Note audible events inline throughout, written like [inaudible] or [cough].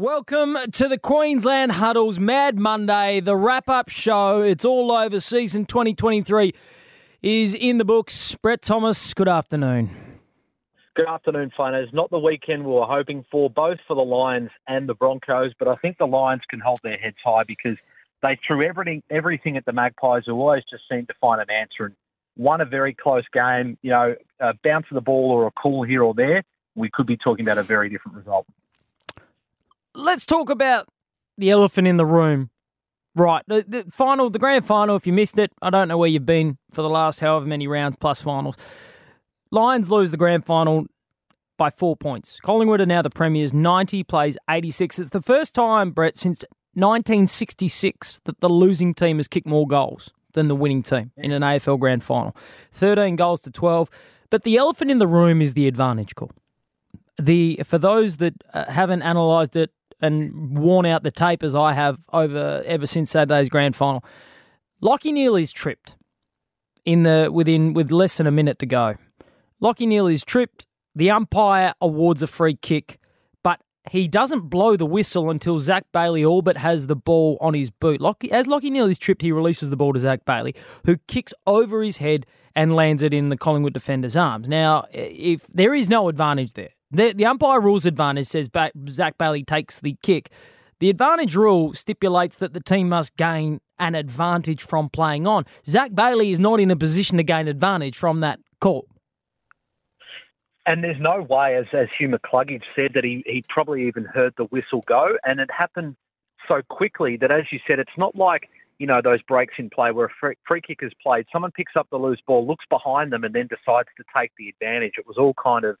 Welcome to the Queensland Huddles Mad Monday, the wrap up show. It's all over. Season 2023 is in the books. Brett Thomas, good afternoon. Good afternoon, Finers. Not the weekend we were hoping for, both for the Lions and the Broncos, but I think the Lions can hold their heads high because they threw everything everything at the Magpies, who always just seemed to find an answer and won a very close game. You know, a bounce of the ball or a call here or there, we could be talking about a very different result let's talk about the elephant in the room. Right, the, the, final, the grand final. If you missed it, I don't know where you've been for the last however many rounds plus finals. Lions lose the grand final by four points. Collingwood are now the premiers. Ninety plays eighty six. It's the first time, Brett, since 1966 that the losing team has kicked more goals than the winning team in an AFL grand final. 13 goals to 12. But the elephant in the room is the advantage call. The for those that uh, haven't analysed it and worn out the tape as I have over ever since Saturday's grand final. Neale is tripped in the within with less than a minute to go. Neale is tripped. The umpire awards a free kick, but he doesn't blow the whistle until Zac Bailey all but has the ball on his boot. Lachie, as Neale is tripped, he releases the ball to Zac Bailey, who kicks over his head and lands it in the Collingwood defender's arms. Now, if there is no advantage there, the, the umpire rules advantage says ba- Zac Bailey takes the kick. The advantage rule stipulates that the team must gain an advantage from playing on. Zac Bailey is not in a position to gain advantage from that call. And there's no way, as, as Hugh McCluggage said, that he, he probably even heard the whistle go. And it happened so quickly that, as you said, it's not like, you know, those breaks in play where a free, free kick is played, someone picks up the loose ball, looks behind them, and then decides to take the advantage. It was all kind of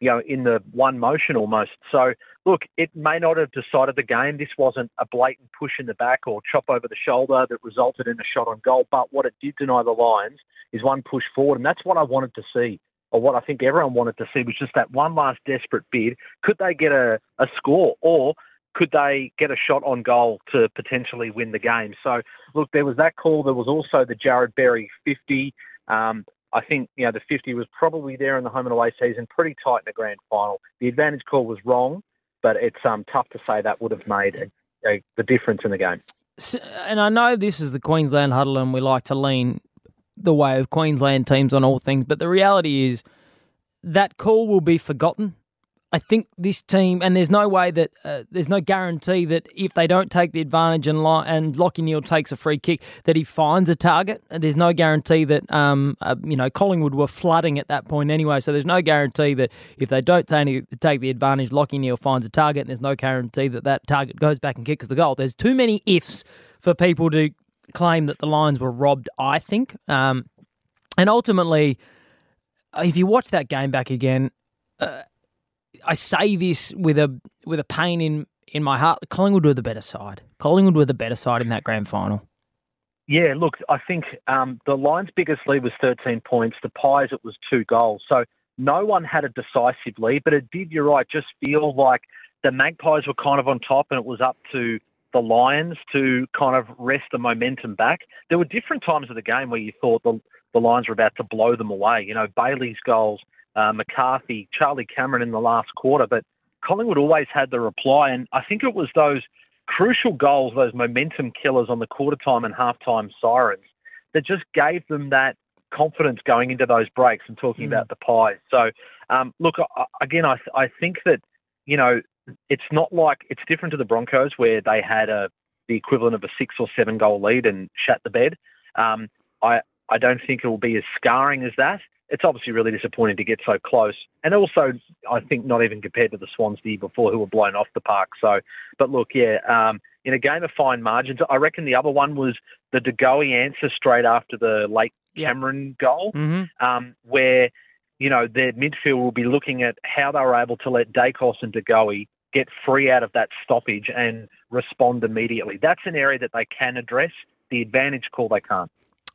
you know, in the one motion almost. So, look, it may not have decided the game. This wasn't a blatant push in the back or chop over the shoulder that resulted in a shot on goal. But what it did deny the Lions is one push forward, and that's what I wanted to see, or what I think everyone wanted to see was just that one last desperate bid. Could they get a, a score, or could they get a shot on goal to potentially win the game? So, look, there was that call. There was also the Jarrod Berry 50. Um, I think you know the 50 was probably there in the home and away season, pretty tight in the grand final. The advantage call was wrong, but it's um, tough to say that would have made a, a, the difference in the game. So, and I know this is the Queensland huddle, and we like to lean the way of Queensland teams on all things, but the reality is that call will be forgotten I think this team, and there's no way that uh, there's no guarantee that if they don't take the advantage and and Lachie Neale takes a free kick, that he finds a target. There's no guarantee that um, uh, you know Collingwood were flooding at that point anyway. So there's no guarantee that if they don't take, take the advantage, Lachie Neale finds a target, and there's no guarantee that that target goes back and kicks the goal. There's too many ifs for people to claim that the Lions were robbed. I think, um, and ultimately, if you watch that game back again. Uh, I say this with a with a pain in in my heart. Collingwood were the better side. Collingwood were the better side in that grand final. Yeah, look, I think um, the Lions' biggest lead was 13 points. The Pies, it was two goals. So no one had a decisive lead, but it did, you're right, just feel like the Magpies were kind of on top and it was up to the Lions to kind of wrest the momentum back. There were different times of the game where you thought the, the Lions were about to blow them away. You know, Bailey's goals uh, McCarthy, Charlie Cameron in the last quarter, but Collingwood always had the reply, and I think it was those crucial goals, those momentum killers on the quarter time and halftime sirens that just gave them that confidence going into those breaks and talking mm. about the pies. So, um, look, again, I, I think that, you know, it's not like it's different to the Broncos where they had a the equivalent of a six or seven goal lead and shat the bed. Um, I I don't think it will be as scarring as that it's obviously really disappointing to get so close. And also, I think not even compared to the Swans the year before, who were blown off the park. So, but look, yeah, um, in a game of fine margins, I reckon the other one was the De Goey answer straight after the late Cameron goal, mm-hmm. um, where you know their midfield will be looking at how they were able to let Daicos and De Goey get free out of that stoppage and respond immediately. That's an area that they can address. The advantage call they can't.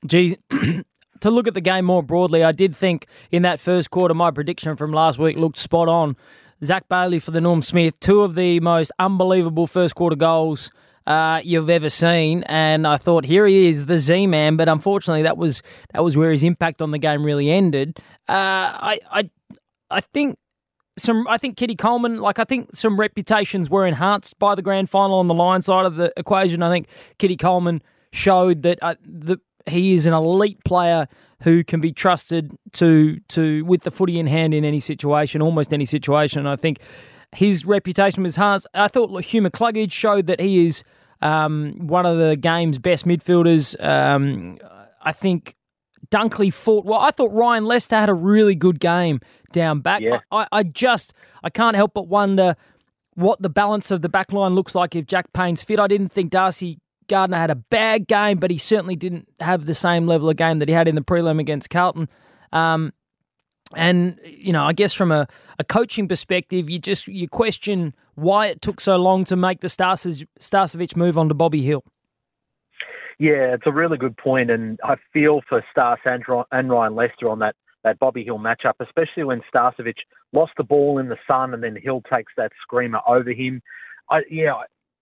Geez, [clears throat] to look at the game more broadly, I did think in that first quarter, my prediction from last week looked spot on. Zac Bailey for the Norm Smith, two of the most unbelievable first quarter goals uh, you've ever seen, and I thought here he is, the Z man. But unfortunately, that was that was where his impact on the game really ended. Uh, I I I think some. I think Kitty Coleman, like I think some reputations were enhanced by the grand final on the line side of the equation. I think Kitty Coleman showed that uh, the, he is an elite player who can be trusted to to with the footy in hand in any situation, almost any situation. And I think his reputation was enhanced. I thought Hugh McCluggage showed that he is um, one of the game's best midfielders. Um, I think Dunkley fought well. I thought Ryan Lester had a really good game down back. Yeah. I, I just I can't help but wonder what the balance of the back line looks like if Jack Payne's fit. I didn't think Darcy Gardner had a bad game, but he certainly didn't have the same level of game that he had in the prelim against Carlton. Um, and you know, I guess from a, a coaching perspective, you just you question why it took so long to make the Starcevich move on to Bobby Hill. Yeah, it's a really good point, and I feel for Stas and Ryan Lester on that that Bobby Hill matchup, especially when Starcevich lost the ball in the sun and then Hill takes that screamer over him. I, yeah,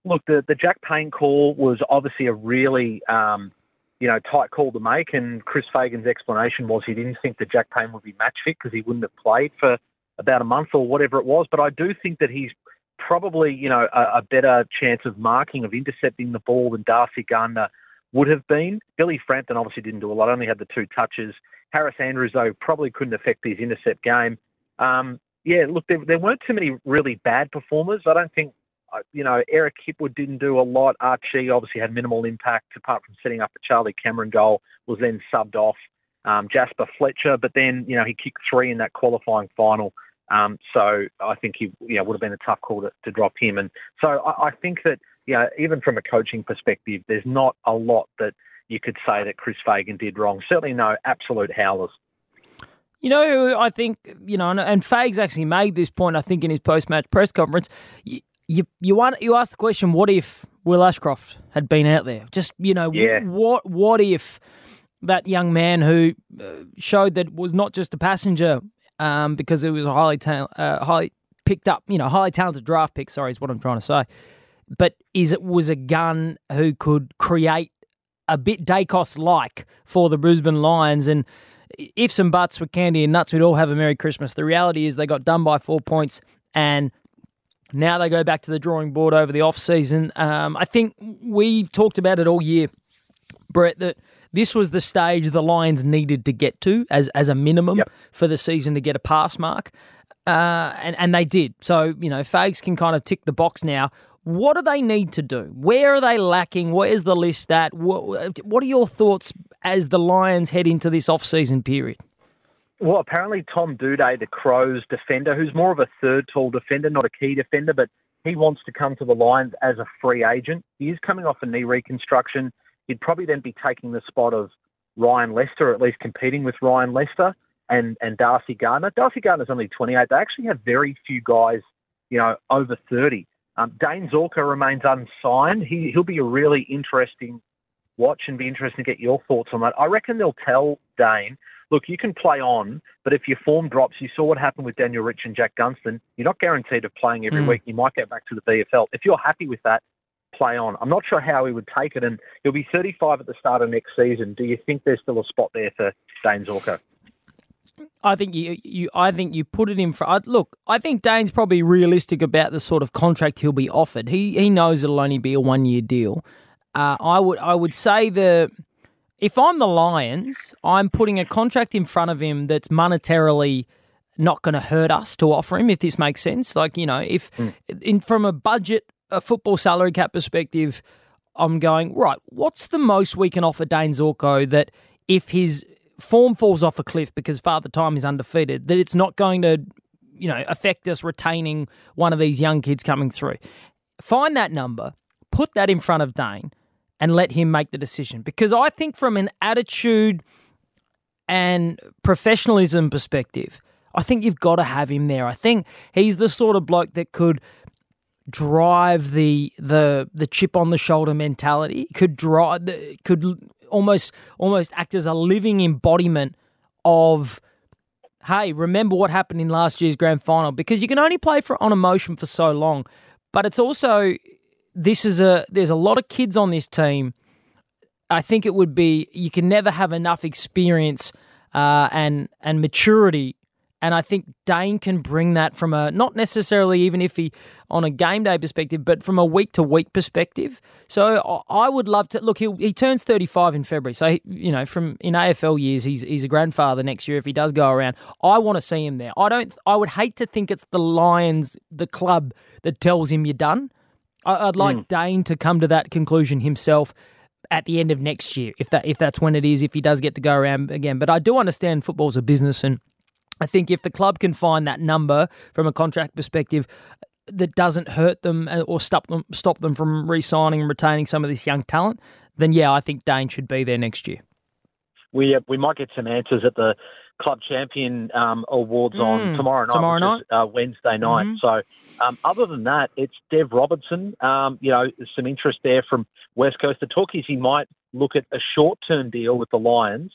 look, the the Jack Payne call was obviously a really um, you know tight call to make, and Chris Fagan's explanation was he didn't think that Jack Payne would be match fit because he wouldn't have played for about a month or whatever it was. But I do think that he's probably you know a, a better chance of marking of intercepting the ball than Darcy Gardner would have been. Billy Frampton obviously didn't do a lot; only had the two touches. Harris Andrews though probably couldn't affect his intercept game. Um, yeah, look, there, there weren't too many really bad performers. I don't think you know, Eric Hipwood didn't do a lot. Archie obviously had minimal impact apart from setting up a Charlie Cameron goal, was then subbed off. Um, Jasper Fletcher, but then, you know, he kicked three in that qualifying final. Um, so I think he you know, would have been a tough call to, to drop him. And so I, I think that, you know, even from a coaching perspective, there's not a lot that you could say that Chris Fagan did wrong. Certainly no absolute howlers. You know, I think, you know, and Fags actually made this point, I think, in his post match press conference you you want you ask the question, what if Will Ashcroft had been out there? Just you know, yeah. what what if that young man who uh, showed that was not just a passenger um, because it was a highly ta- uh, highly picked up, you know, highly talented draft pick. Sorry, is what I'm trying to say. But is it was a gun who could create a bit Daicos like for the Brisbane Lions and. If some butts were candy and nuts, we'd all have a Merry Christmas. The reality is they got done by four points, and now they go back to the drawing board over the off season. Um, I think we've talked about it all year, Brett. That this was the stage the Lions needed to get to as as a minimum yep. for the season to get a pass mark, uh, and and they did. So you know, Fags can kind of tick the box now. What do they need to do? Where are they lacking? Where's the list at? What, what are your thoughts as the Lions head into this off season period? Well, apparently Tom Doedee, the Crows defender, who's more of a third tall defender, not a key defender, but he wants to come to the Lions as a free agent. He is coming off a knee reconstruction. He'd probably then be taking the spot of Ryan Lester, or at least competing with Ryan Lester and, and Darcy Gardner. Darcy Gardner's only 28. They actually have very few guys, you know, over 30. Um, Dayne Zorko remains unsigned. He, he'll be a really interesting watch and be interesting to get your thoughts on that. I reckon they'll tell Dayne look, you can play on, but if your form drops, you saw what happened with Daniel Rich and Jack Gunston. You're not guaranteed of playing every mm. week. You might get back to the VFL. If you're happy with that, play on. I'm not sure how he would take it, and he'll be 35 at the start of next season. Do you think there's still a spot there for Dayne Zorko? I think you, you, I think you put it in for. Look, I think Dayne's probably realistic about the sort of contract he'll be offered. He he knows it'll only be a one year deal. Uh, I would I would say the if I'm the Lions, I'm putting a contract in front of him that's monetarily not going to hurt us to offer him, if this makes sense. Like, you know, if mm. in from a budget, a football salary cap perspective, I'm going, right, what's the most we can offer Dayne Zorko that if his form falls off a cliff because Father Time is undefeated, that it's not going to, you know, affect us retaining one of these young kids coming through? Find that number, put that in front of Dayne and let him make the decision. Because I think from an attitude and professionalism perspective, I think you've got to have him there. I think he's the sort of bloke that could drive the the the chip on the shoulder mentality. Could drive could almost almost act as a living embodiment of hey, remember what happened in last year's grand final because you can only play for on emotion for so long. But it's also this is a there's a lot of kids on this team. I think it would be you can never have enough experience uh, and and maturity And I think Dayne can bring that from a not necessarily even if he on a game day perspective, but from a week to week perspective. So I would love to look. He he turns thirty five in February. So you know, from in AFL years, he's he's a grandfather next year if he does go around. I want to see him there. I don't. I would hate to think it's the Lions, the club, that tells him you're done. I, would like mm. Dayne to come to that conclusion himself at the end of next year, if that if that's when it is, if he does get to go around again. But I do understand football's a business and I think if the club can find that number from a contract perspective that doesn't hurt them uh, or stop them stop them from re-signing and retaining some of this young talent, then yeah, I think Dane should be there next year. We uh, we might get some answers at the club champion um, awards mm, on tomorrow night, tomorrow night? Is, uh, Wednesday night. Mm-hmm. So, um, other than that, it's Dev Robertson. Um, you know, some interest there from West Coast. The talk is he might look at a short-term deal with the Lions,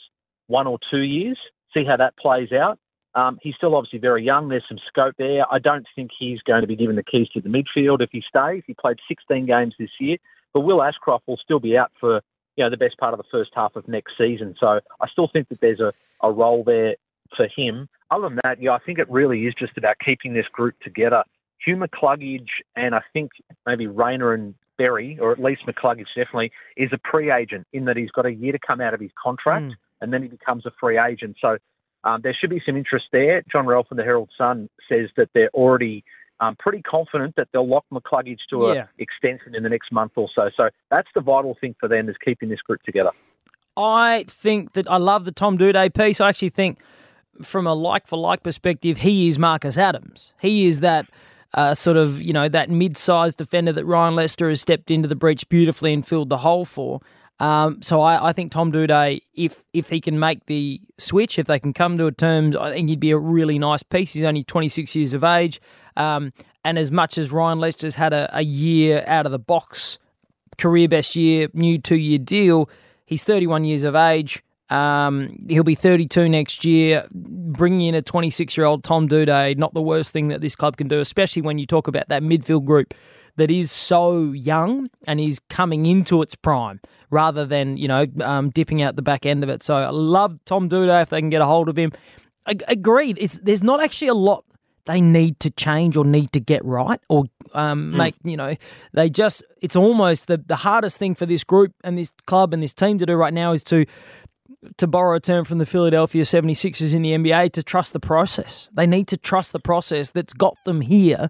one or two years, see how that plays out. Um, he's still obviously very young. There's some scope there. I don't think he's going to be given the keys to the midfield if he stays. He played 16 games this year, but Will Ashcroft will still be out for you know the best part of the first half of next season. So I still think that there's a, a role there for him. Other than that, yeah, I think it really is just about keeping this group together. Hugh McCluggage and I think maybe Rayner and Berry, or at least McCluggage definitely, is a pre-agent in that he's got a year to come out of his contract mm. and then he becomes a free agent. So um, there should be some interest there. John Ralph from the Herald Sun says that they're already um, pretty confident that they'll lock McCluggage to an extension in the next month or so. So that's the vital thing for them is keeping this group together. I think that I love the Tom Doedee piece. I actually think, from a like for like perspective, he is Marcus Adams. He is that uh, sort of you know that mid-sized defender that Ryan Lester has stepped into the breach beautifully and filled the hole for. Um, so I, I, think Tom Doedee, if if he can make the switch, if they can come to a terms, I think he'd be a really nice piece. He's only 26 years of age, um, and as much as Ryan Lester's had a, a year out of the box, career best year, new two year deal, he's 31 years of age. Um, he'll be 32 next year. Bringing in a 26 year old Tom Doedee, not the worst thing that this club can do, especially when you talk about that midfield group that is so young and is coming into its prime rather than, you know, um, dipping out the back end of it. So I love Tom Doedee if they can get a hold of him. I, agreed. It's there's not actually a lot they need to change or need to get right or um, mm. make you know they just it's almost the the hardest thing for this group and this club and this team to do right now is to to borrow a term from the Philadelphia 76ers in the NBA to trust the process. They need to trust the process that's got them here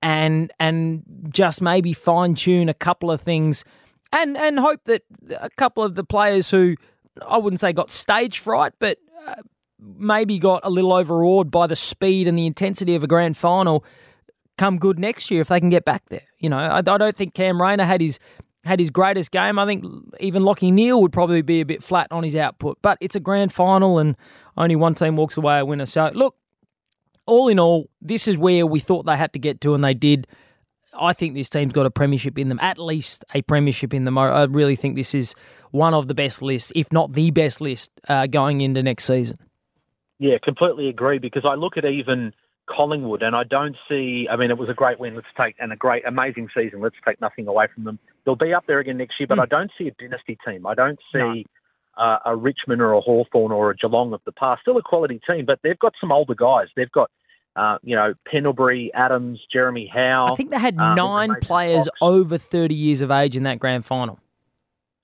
and and just maybe fine tune a couple of things and and hope that a couple of the players who I wouldn't say got stage fright but uh, maybe got a little overawed by the speed and the intensity of a grand final come good next year if they can get back there. You know, I, I don't think Cam Rayner had his had his greatest game. I think even Lachie Neale would probably be a bit flat on his output, but it's a grand final and only one team walks away a winner. So look, all in all, this is where we thought they had to get to, and they did. I think this team's got a premiership in them, at least a premiership in them. I really think this is one of the best lists, if not the best list, uh, going into next season. Yeah, completely agree. Because I look at even Collingwood, and I don't see. I mean, it was a great win. Let's take and a great, amazing season. Let's take nothing away from them. They'll be up there again next year, but mm. I don't see a dynasty team. I don't see. No uh, a Richmond or a Hawthorn or a Geelong of the past. Still a quality team, but they've got some older guys. They've got, uh, you know, Pendlebury, Adams, Jeremy Howe. I think they had um, nine players Fox. over 30 years of age in that grand final.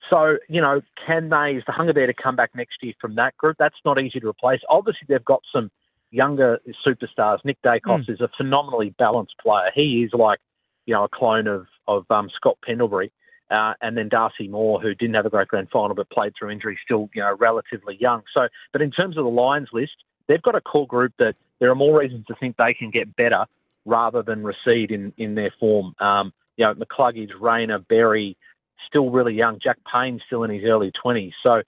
So, you know, can they, is the hunger there to come back next year from that group? That's not easy to replace. Obviously, they've got some younger superstars. Nick Daicos mm. is a phenomenally balanced player. He is like, you know, a clone of, of um, Scott Pendlebury. Uh, and then Darcy Moore, who didn't have a great grand final but played through injury, still you know relatively young. So, but in terms of the Lions list, they've got a core group that there are more reasons to think they can get better rather than recede in in their form. Um, you know, McCluggage, Rayner, Berry, still really young. Jack Payne still in his early twenties. So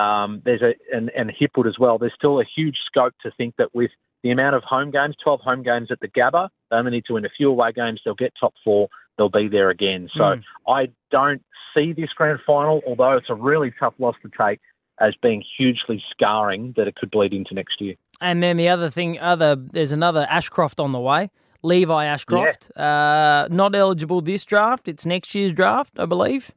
um, there's a and and Hipwood as well. There's still a huge scope to think that with the amount of home games, 12 home games at the Gabba, they only need to win a few away games. They'll get top four they'll be there again. So mm. I don't see this grand final, although it's a really tough loss to take, as being hugely scarring that it could bleed into next year. And then the other thing, other there's another Ashcroft on the way. Levi Ashcroft, yeah. uh, not eligible this draft. It's next year's draft, I believe.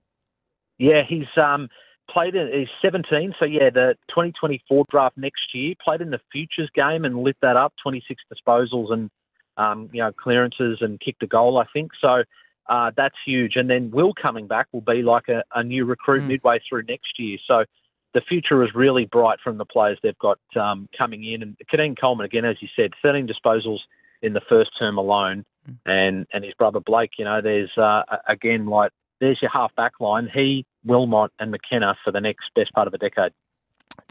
Yeah, he's um, played in. He's 17, so yeah, the 2024 draft next year. Played in the futures game and lit that up. 26 disposals and um, you know clearances and kicked a goal. I think so. Uh, that's huge. And then Will coming back will be like a, a new recruit mm. midway through next year. So the future is really bright from the players they've got um, coming in. And Keidean Coleman, again, as you said, 13 disposals in the first term alone, mm. and and his brother Blake. You know, there's uh, again like there's your half back line. He, Wilmot, and McKenna for the next best part of a decade.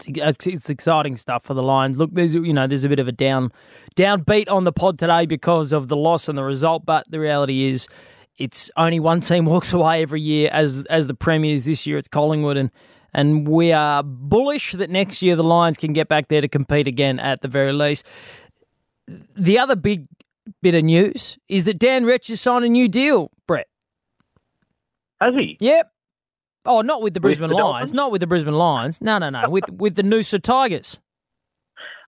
It's, it's exciting stuff for the Lions. Look, there's you know there's a bit of a down downbeat on the pod today because of the loss and the result, but the reality is it's only one team [laughs] walks away every year as as the premiers. This year it's Collingwood, and and we are bullish that next year the Lions can get back there to compete again at the very least. The other big bit of news is that Dan Rich has signed a new deal, Brett. Has he? Yep. Oh, not with the Brisbane the Lions. Not with the Brisbane Lions. No, no, no. with [laughs] with the Noosa Tigers.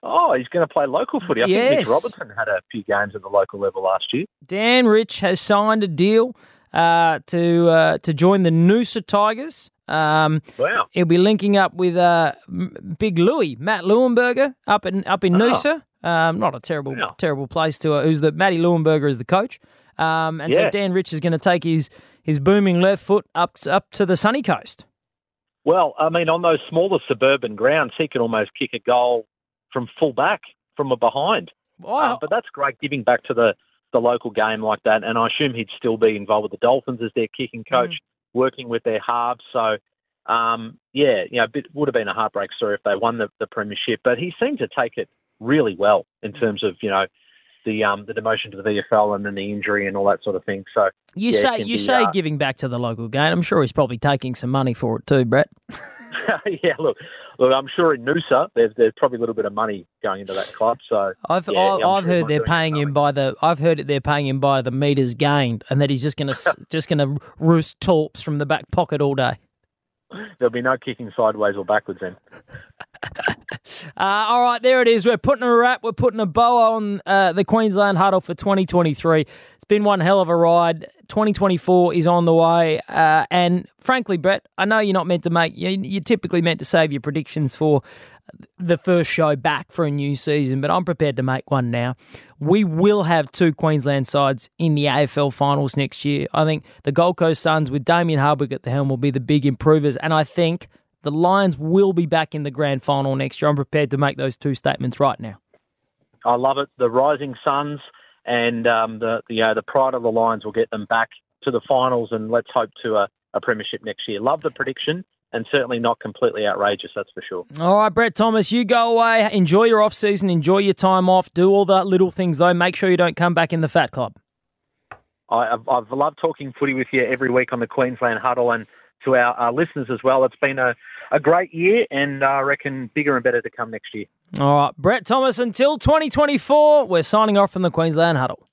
Oh, he's going to play local footy. I yes. think Mitch Robertson had a few games at the local level last year. Dan Rich has signed a deal uh, to uh, to join the Noosa Tigers. Um, wow. He'll be linking up with uh, Big Louie, Matt Leuenberger, up in up in oh. Noosa. Um, not a terrible wow. terrible place to. Uh, who's the Matty Leuenberger is the coach, um, and yeah. so Dan Rich is going to take his his booming left foot up up to the sunny coast. Well, I mean, on those smaller suburban grounds, he can almost kick a goal from full back from a behind. Um, but that's great giving back to the, the local game like that. And I assume he'd still be involved with the Dolphins as their kicking coach, mm. working with their halves. So, um, yeah, you know, it would have been a heartbreak story if they won the, the premiership. But he seemed to take it really well in terms of, you know, the um the demotion to the VFL and then the injury and all that sort of thing. So you yeah, say you be, say uh, giving back to the local game. I'm sure he's probably taking some money for it too, Brett. [laughs] [laughs] yeah, look, look, I'm sure in Noosa there's there's probably a little bit of money going into that club. So I've yeah, I've, I've sure heard they're paying him by the I've heard that they're paying him by the meters gained, and that he's just gonna [laughs] just gonna roost torps from the back pocket all day. There'll be no kicking sideways or backwards then. Uh, all right, there it is. We're putting a wrap. We're putting a bow on uh, the Queensland huddle for 2023. It's been one hell of a ride. 2024 is on the way. Uh, and frankly, Brett, I know you're not meant to make, you're typically meant to save your predictions for the first show back for a new season, but I'm prepared to make one now. We will have two Queensland sides in the AFL finals next year. I think the Gold Coast Suns with Damien Hardwick at the helm will be the big improvers, and I think the Lions will be back in the grand final next year. I'm prepared to make those two statements right now. I love it. The Rising Suns and um, the the, uh, the pride of the Lions will get them back to the finals, and let's hope to a, a premiership next year. Love the prediction and certainly not completely outrageous, that's for sure. All right, Brett Thomas, you go away, enjoy your off season, enjoy your time off, do all the little things though. Make sure you don't come back in the Fat Club. I, have I've loved talking footy with you every week on the Queensland Huddle and to our, our listeners as well. It's been a, a great year, and I reckon bigger and better to come next year. All right, Brett Thomas, until 2024, we're signing off from the Queensland Huddle.